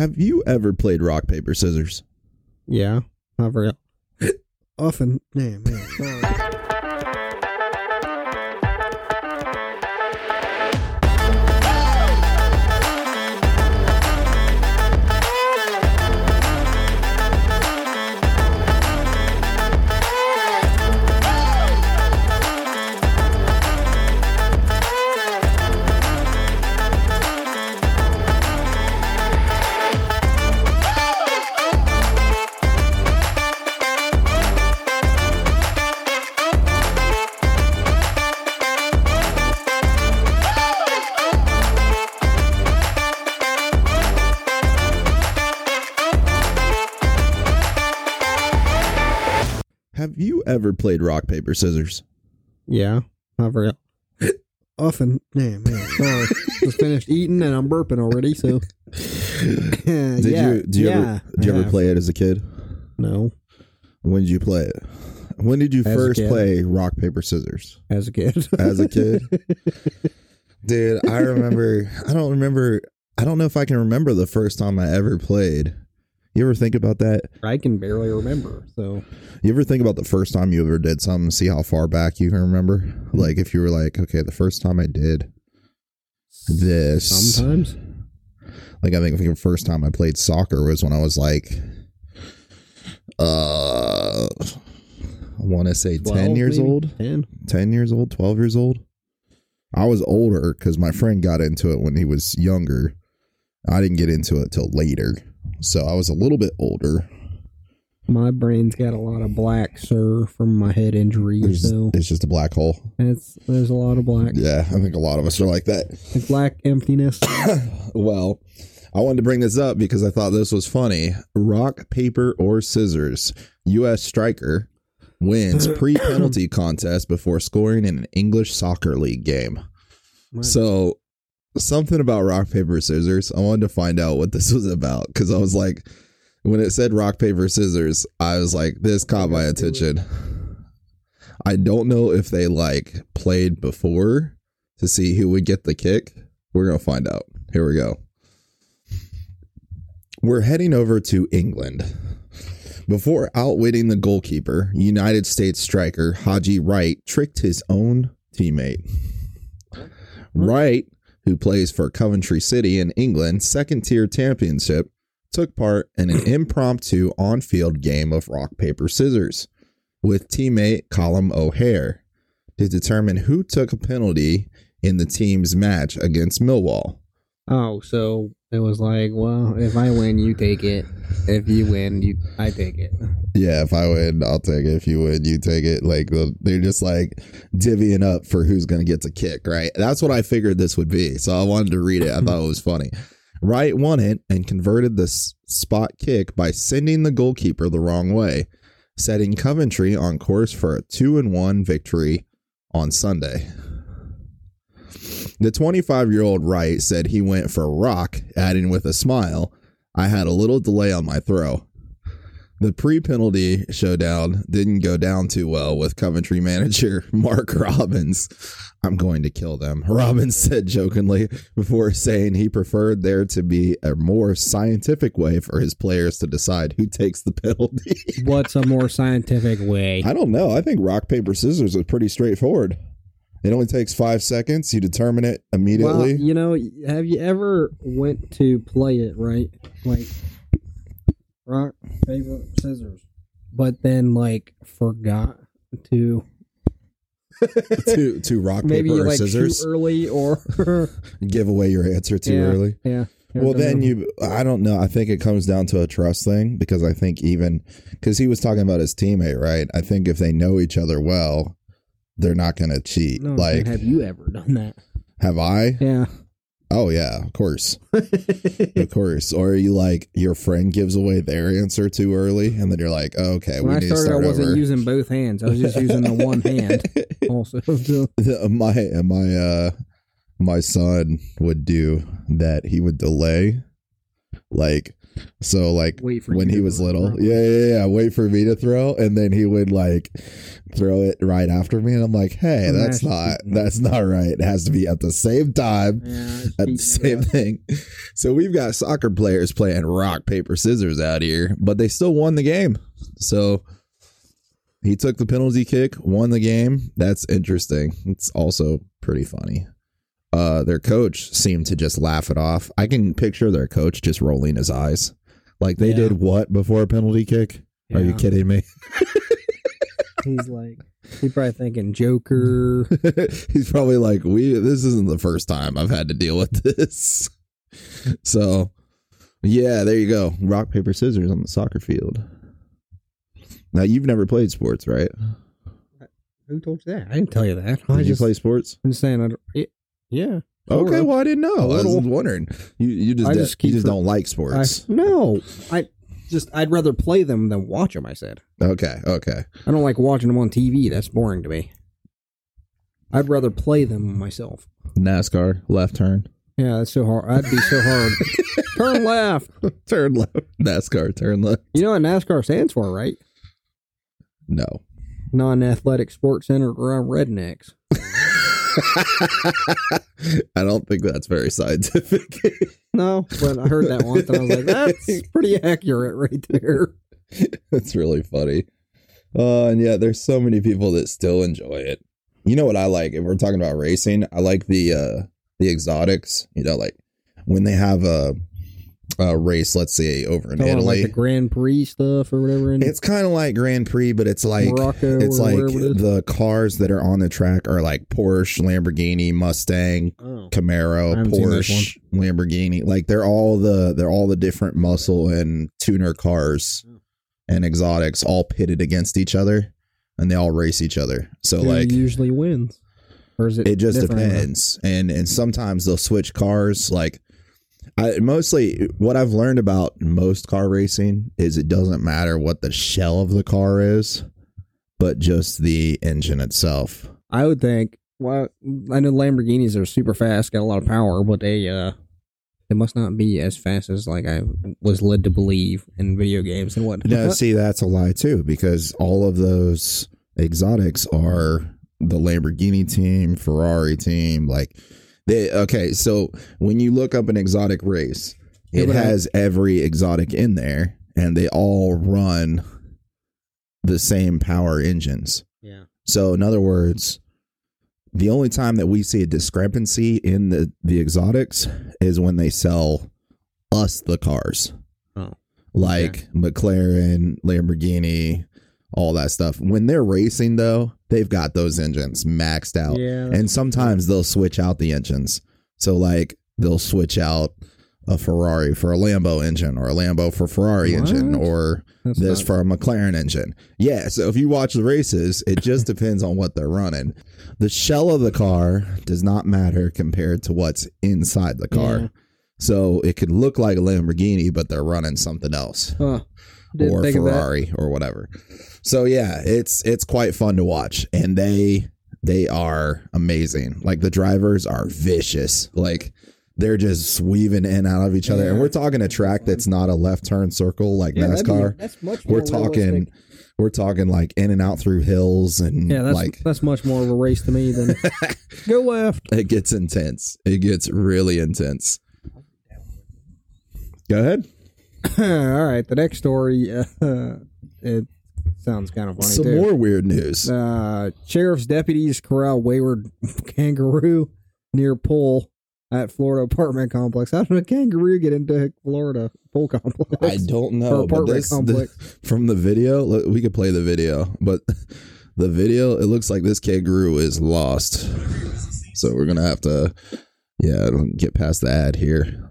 Have you ever played rock, paper, scissors? Yeah, not very often. Yeah, man. You ever played rock, paper, scissors? Yeah, not very often. Yeah, man. Sorry. Just finished eating and I'm burping already. So. Did yeah, you? Did you yeah, ever? Did you I ever have. play it as a kid? No, When did you play it? When did you As a first kid. play rock, paper, scissors? as a kid. As a kid? Dude, I remember. I don't remember. I don't know if I can remember the first time I ever played. You ever think about that? I can barely remember. So You ever think about the first time you ever did something? See how far back you can remember. Like if you were like, okay, the first time I did this. sometimes. Like I think the first time I played soccer was when I was like, uh, I want to say 12 ten years maybe? old. 10. 10 years old, 12 years old. I was older because my friend got into it when he was younger. I didn't get into it till later. So I was a little bit older. My brain's got a lot of black, sir, from my head injury. It's, So it's just a black hole. it's there's a lot of black. Yeah, I think a lot of us are like that. Like black emptiness. Well, I wanted to bring this up because I thought this was funny. Rock, paper, or scissors. U.S. striker wins pre penalty contest before scoring in an English soccer league game. So something about rock paper scissors. I wanted to find out what this was about because I was like, when it said rock paper scissors, I was like, this caught my attention. I don't know if they like played before to see who would get the kick. We're gonna find out. Here we go. We're heading over to England. Before outwitting the goalkeeper, United States striker Haji Wright tricked his own teammate. Wright, who plays for Coventry City in England's second tier championship, took part in an impromptu on field game of rock, paper, scissors with teammate Callum O'Hare to determine who took a penalty in the team's match against Millwall. Oh, so it was like, well, if I win, you take it. If you win, you I take it. Yeah, if I win, I'll take it. If you win, you take it. Like they're just like divvying up for who's to get the kick, right? That's what I figured this would be. So I wanted to read it. I thought it was funny. Wright won it and converted the spot kick by sending the goalkeeper the wrong way, setting Coventry on course for a two and one victory on Sunday. The 25 year old Wright said he went for rock, adding with a smile, I had a little delay on my throw. The pre penalty showdown didn't go down too well with Coventry manager Mark Robins. I'm going to kill them, Robins said jokingly before saying he preferred there to be a more scientific way for his players to decide who takes the penalty. What's a more scientific way? I don't know. I think rock, paper, scissors is pretty straightforward. It only takes five seconds. You determine it immediately. Well, you know, have you ever went to play it right? Like rock, paper, scissors, but then like forgot to to to rock, maybe paper, or like scissors. too early or Give away your answer too yeah, early. Yeah. Well, then you, I don't know. I think it comes down to a trust thing because I think even because he was talking about his teammate, right? I think if they know each other well, they're not going to cheat. No, like, have you ever done that? have I? Yeah. Oh yeah, of course, of course. Or are you like your friend gives away their answer too early, and then you're like, oh, okay, when we I need to started, I wasn't over. using both hands. I was just using the one hand. Also, my my uh my son would do that he would delay like So like Wait for when he was throw. little, yeah, yeah, yeah. Wait for me to throw, and then he would like throw it right after me, and I'm like, hey, Oh, that's that's not that's not right. It has to be at the same time. Yeah, At the same thing. So we've got soccer players playing rock, paper, scissors out here, but they still won the game. So he took the penalty kick, won the game. That's interesting. It's also pretty funny. Uh, their coach seemed to just laugh it off. I can picture their coach just rolling his eyes. Like they Yeah. did what before a penalty kick? Are you kidding me? He's like, he's probably thinking Joker. He's probably like, "We this isn't the first time I've had to deal with this." So, yeah, there you go. Rock paper scissors on the soccer field. Now you've never played sports, right? Who told you that? I didn't tell you that. I Did you play sports? I'm just saying. I yeah. Okay, sorta. well I didn't know. Oh, I was wondering. You you just I just you just for- don't like I, sports. no, I just I'd rather play them than watch them. I said okay, okay. I don't like watching them on TV. That's boring to me. I'd rather play them myself. NASCAR left turn, Yeah, that's so hard. I'd be so hard. Turn left. turn left. NASCAR turn left. You know what NASCAR stands for, right? No. Non-athletic sports centered around rednecks. I don't think that's very scientific. No, but I heard that once and I was like, that's pretty accurate right there. That's really funny. Uh, and yeah, there's so many people that still enjoy it. You know what I like? If we're talking about racing, I like the uh the exotics. You know, like when they have a a race, let's say over in oh, about, Italy. like the Grand Prix stuff or whatever in it's kind of like Grand Prix, but it's like Morocco it's like it the cars that are on the track are like Porsche, Lamborghini, Mustang, Oh. Camaro, I haven't seen this Porsche, Lamborghini. Like they're all the they're all the different muscle and tuner cars Oh. and exotics all pitted against each other, and they all race each other. So Who like usually wins, or is it? it just depends, and and sometimes they'll switch cars. Like I mostly what I've learned about most car racing is it doesn't matter what the shell of the car is, but just the engine itself. I would think. Well, I know Lamborghinis are super fast, got a lot of power, but they uh, they must not be as fast as like I was led to believe in video games and whatnot. No, see, that's a lie too, because all of those exotics are the Lamborghini team, Ferrari team. Like, they okay. So when you look up an exotic race, Yeah, it I- has every exotic in there, and they all run the same power engines. yeah, So, in other words, the only time that we see a discrepancy in the the exotics is when they sell us the cars Oh, like McLaren, Lamborghini, all that stuff. When they're racing, though, they've got those engines maxed out. yeah. And sometimes they'll switch out the engines. So, like, they'll switch out a Ferrari for a Lambo engine or a Lambo for Ferrari engine or That's this for a McLaren engine. Yeah. So, if you watch the races, it just depends on what they're running. The shell of the car does not matter compared to what's inside the car. Yeah. So, it could look like a Lamborghini, but they're running something else Huh. Or. Ferrari or whatever. So yeah, it's it's quite fun to watch, and they they are amazing. Like the drivers are vicious. Like they're just weaving in and out of each other, and we're talking a track that's not a left turn circle like Yeah, that'd be- NASCAR. that's much we're talking realistic. we're talking like in and out through hills and Yeah, that's like that's much more of a race to me than go left. it gets intense. It gets really intense. Go ahead. All right, the next story. Uh, it sounds kind of funny Some too. more weird news. Uh, sheriff's deputies corral wayward kangaroo near pool at Florida apartment complex. How did a kangaroo get into Florida pool complex? I don't know, but apartment this, the- complex. from the video, look, we could play the video, but the video, it looks like this kangaroo is lost. So we're gonna have to, yeah, get past the ad here.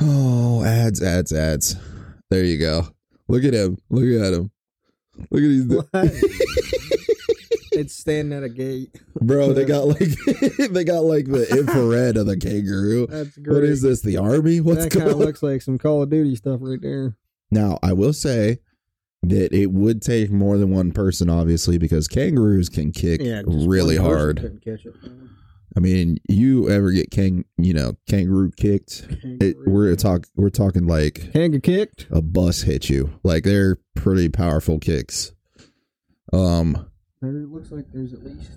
Oh, ads, ads, ads. There you go. Look at him. Look at him. Look at these, What? it's standing at a gate. bro. They got like, they got like the infrared of the kangaroo. That's great. What is this? The army? What's that kind of looks like some Call of Duty stuff right there. Now, I will say that it would take more than one person, obviously, because kangaroos can kick Yeah, really hard. Couldn't catch it. I mean, you ever get kang, you know, kangaroo kicked? It, we're talk, we're talking like Can't kicked. a bus hit you. Like they're pretty powerful kicks. Um, There looks like there's at least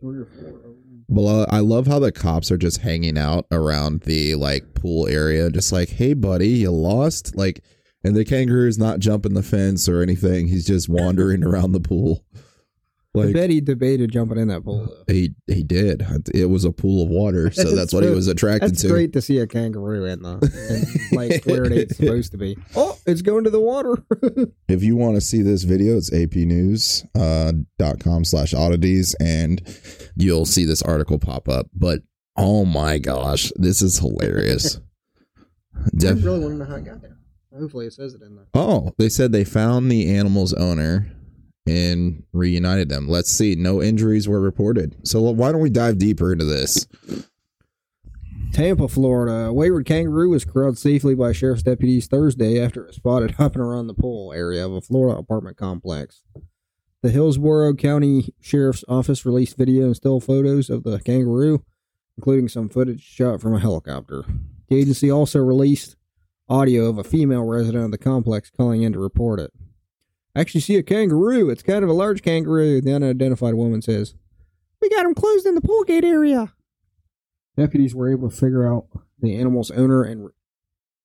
three or four of them. Well, I love how the cops are just hanging out around the like pool area, just like, "Hey, buddy, you lost?" Like, and the kangaroo's not jumping the fence or anything; he's just wandering around the pool. I bet he debated jumping in that pool. Though. he he did. It was a pool of water, so that's what he was attracted That's to. It's great to see a kangaroo in the in, like where it ain't supposed to be. Oh, it's going to the water. If you want to see this video, it's apnews uh, dot com slash oddities, and you'll see this article pop up. But oh my gosh, this is hilarious. I really want to know how it got there. Hopefully, it says it in there. Oh, they said they found the animal's owner and reunited them. Let's see. No injuries were reported. So why don't we dive deeper into this? Tampa, Florida. A wayward kangaroo was corralled safely by sheriff's deputies Thursday after it was spotted hopping around the pool area of a Florida apartment complex. The Hillsborough County Sheriff's Office released video and still photos of the kangaroo, including some footage shot from a helicopter. The agency also released audio of a female resident of the complex calling in to report it. I actually see a kangaroo. It's kind of a large kangaroo, the unidentified woman says. We got him closed in the pool gate area. Deputies were able to figure out the animal's owner and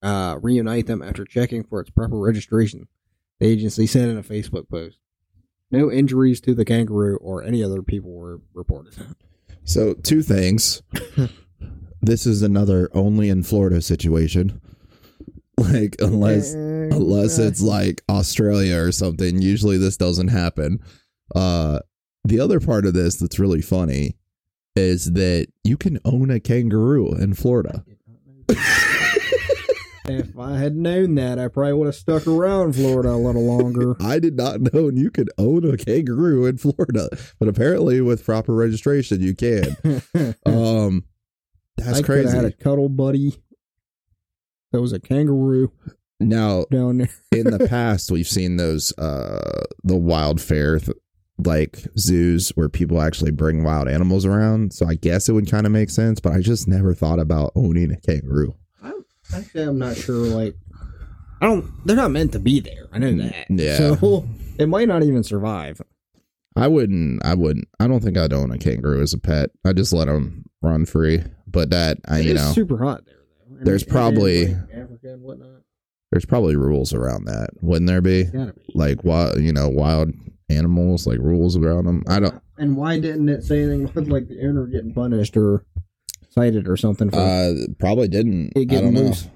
uh, reunite them after checking for its proper registration. The agency said in a Facebook post. No injuries to the kangaroo or any other people were reported. So two things. this is another only in Florida situation. Like unless unless it's like Australia or something, usually this doesn't happen. Uh the other part of this that's really funny is that you can own a kangaroo in Florida. if I had known that, I probably would have stuck around Florida a little longer. I did not know you could own a kangaroo in Florida, but apparently with proper registration you can. Um, that's I could have crazy. had a cuddle buddy. That was a kangaroo now, down there. in the past, we've seen those uh the wild fair th- like zoos where people actually bring wild animals around. So I guess it would kind of make sense, but I just never thought about owning a kangaroo. I'm, actually, I'm not sure. Like, I don't. They're not meant to be there. I know that. Yeah. So it might not even survive. I wouldn't. I wouldn't. I don't think I'd own a kangaroo as a pet. I just let them run free. But that I, It you know, super hot there, And There's and probably- like Africa and whatnot. there's probably rules around that, wouldn't there be? Be. Like wild, you know, wild animals, like rules around them. I don't. And why didn't it say anything about like the owner getting punished or cited or something for Uh, probably didn't. it I don't know. loose?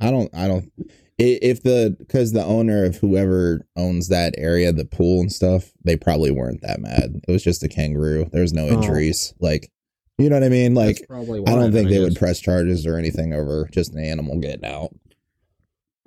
I don't. I don't. If the because the owner of whoever owns that area, the pool and stuff, they probably weren't that mad. It was just a kangaroo. There's no Oh. injuries. Like, you know what I mean? Like, I don't think they would press charges or anything over just an animal getting out.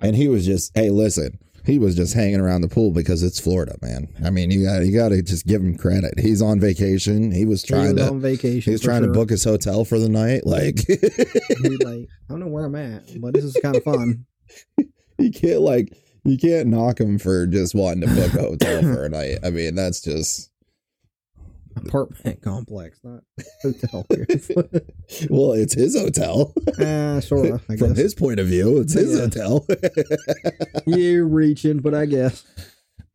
And he was just, hey, listen, he was just hanging around the pool because it's Florida, man. I mean, you got you got to just give him credit. He's on vacation. He was He trying was to. on vacation. He was for trying to book his hotel for the night. Like, like, I don't know where I'm at, but this is kind of fun. you can't like you can't knock him for just wanting to book a hotel for a night. I mean, that's just Apartment complex, not hotel. well, it's his hotel uh, sort of. I from his point of view. It's his Yeah. hotel. You're reaching, but I guess.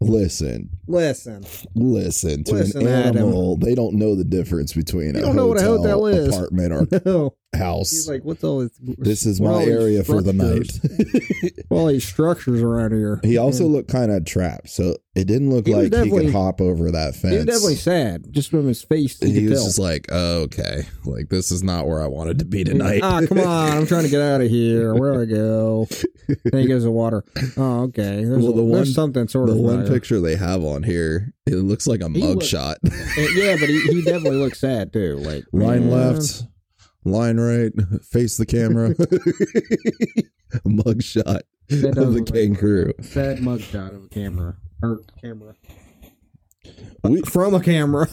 listen, Listen, listen to Listen, an Adam. animal. They don't know the difference between a what a hotel, hotel is. apartment, or no. House. He's like, what's all this? is my area for the night. all these structures around here. he also And looked kind of trapped, so it didn't look He was like he could hop over that fence. he was definitely sad, just from his face. You he could was tell. just like, oh, okay, like this is not where I wanted to be He's tonight. like, Ah, come on! I'm trying to get out of here. Where do I go? then he goes to water. Oh, okay. There's, Well, the a- one- there's something sort the of one there. picture they have on here, it looks like a He mug looked- shot. Uh, yeah, but he, he definitely looks sad too. Like line man. left, line right, face the camera. mug shot of the like kangaroo. a sad mugshot of a camera or camera We, from a camera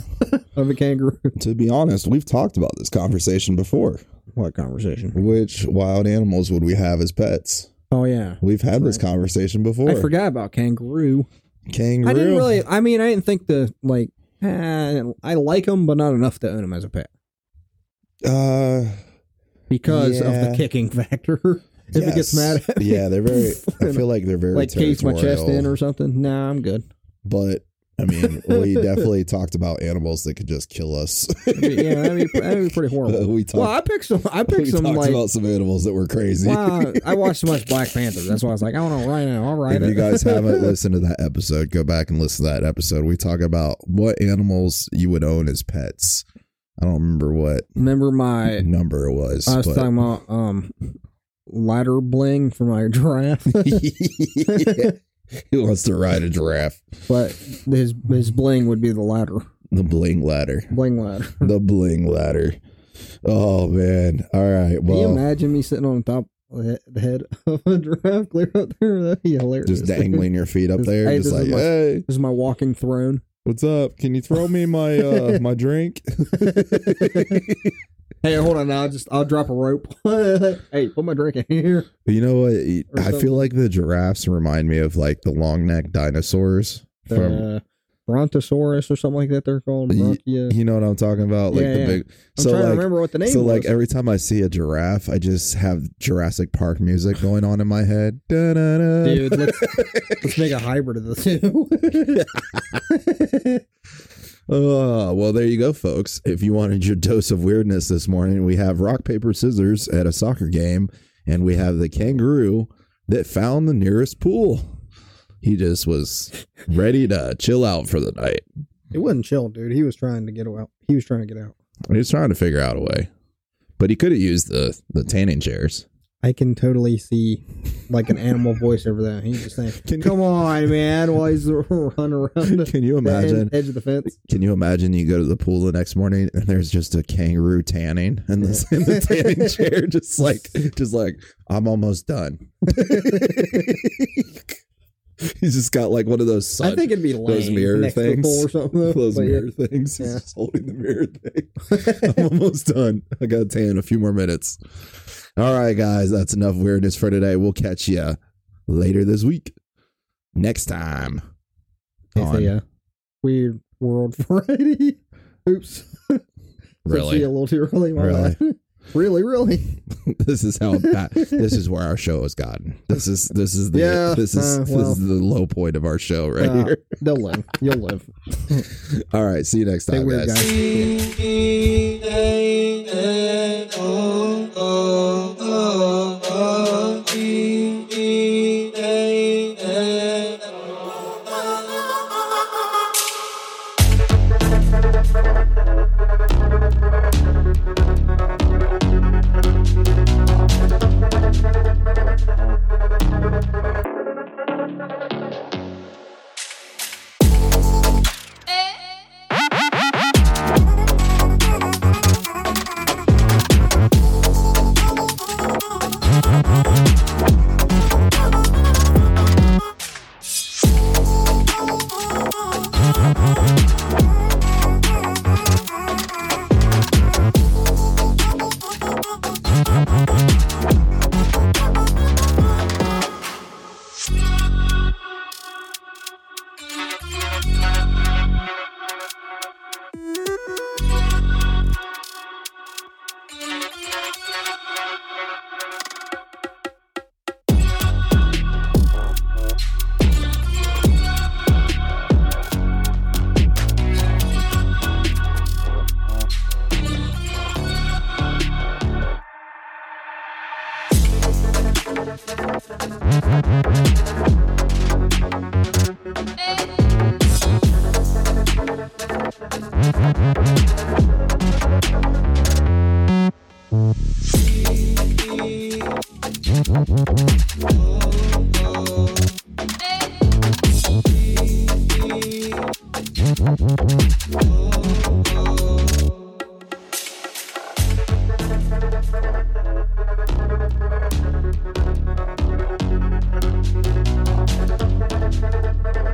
of a kangaroo. to be honest, we've talked about this conversation before. What conversation? Which wild animals would we have as pets? Oh yeah, We've had this Right. conversation before. I forgot about kangaroo. Kangaroo. I didn't really. I mean, I didn't think the like. eh, I like them, but not enough to own them as a pet. Uh, because of the kicking factor. if it gets mad at me, yeah, they're very. I feel like they're very like case my chest in or something. Nah, I'm good. But I mean, we definitely talked about animals that could just kill us. Yeah, that'd be, that'd be pretty horrible. we talked. well, I picked some. I picked we some talked like. about some animals that were crazy. Wow, I watched so much Black Panther. That's why I was like, I want to write it. I'll write if you guys haven't listened to that episode, go back and listen to that episode. We talk about what animals you would own as pets. I don't remember what remember my. number it was. I was but talking about um, ladder bling for my giraffe, he wants to ride a giraffe. but his his bling would be the ladder, The bling ladder. bling ladder. The bling ladder. Oh man. All right. Can you imagine me sitting on top of the he- head of a giraffe clear up there? That'd be hilarious. just dangling your feet up there, hey, just like, my- hey, This is my walking throne. What's up? Can you throw me my uh my drink? Hey, hold on now. I'll just I'll drop a rope. hey, put my drink in here. you know what? I feel like the giraffes remind me of like the long neck dinosaurs from The Brontosaurus or something like that. They're called Ye- you know what I'm talking about? Like Yeah, the yeah. big I'm so trying to like remember what the name so was. like every time I see a giraffe, I just have Jurassic Park music going on in my head. Da-da-da. Dude, let's, let's make a hybrid of the two. Oh, well, there you go, folks. If you wanted your dose of weirdness this morning, we have rock, paper, scissors at a soccer game, and we have the kangaroo that found the nearest pool. He just was ready to chill out for the night. it wasn't chill, dude. He was trying to get out. He was trying to get out. He was trying to figure out a way, but he could have used the the tanning chairs. I can totally see like an animal voice over there. He's just saying, Can- "Come on, man!" While he's running around the, Can you imagine? ed- edge of the fence. Can you imagine you go to the pool the next morning and there's just a kangaroo tanning and the, in the tanning chair, just like, just like, I'm almost done. He's just got like one of those sun, I think it'd be lame those mirror next to the things. or something. those But yeah. mirror things. He's Yeah. just holding the mirror thing. I'm almost done. I got tan a few more minutes. All right, guys, that's enough weirdness for today. We'll catch you later this week. Next time. On- a uh, weird world variety. Oops. Really? A little too early. My Really? Bad. really, really. this is how bad this is where our show has gotten. This is this is the Yeah, this is uh, this is the low point of our show right Uh, here. They'll live. You'll live. All right, see you next Stay time, weird, guys.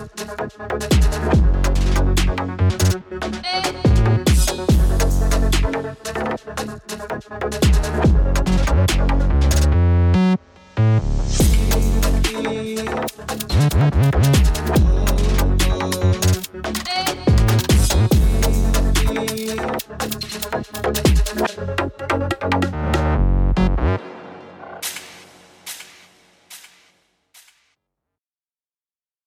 Thank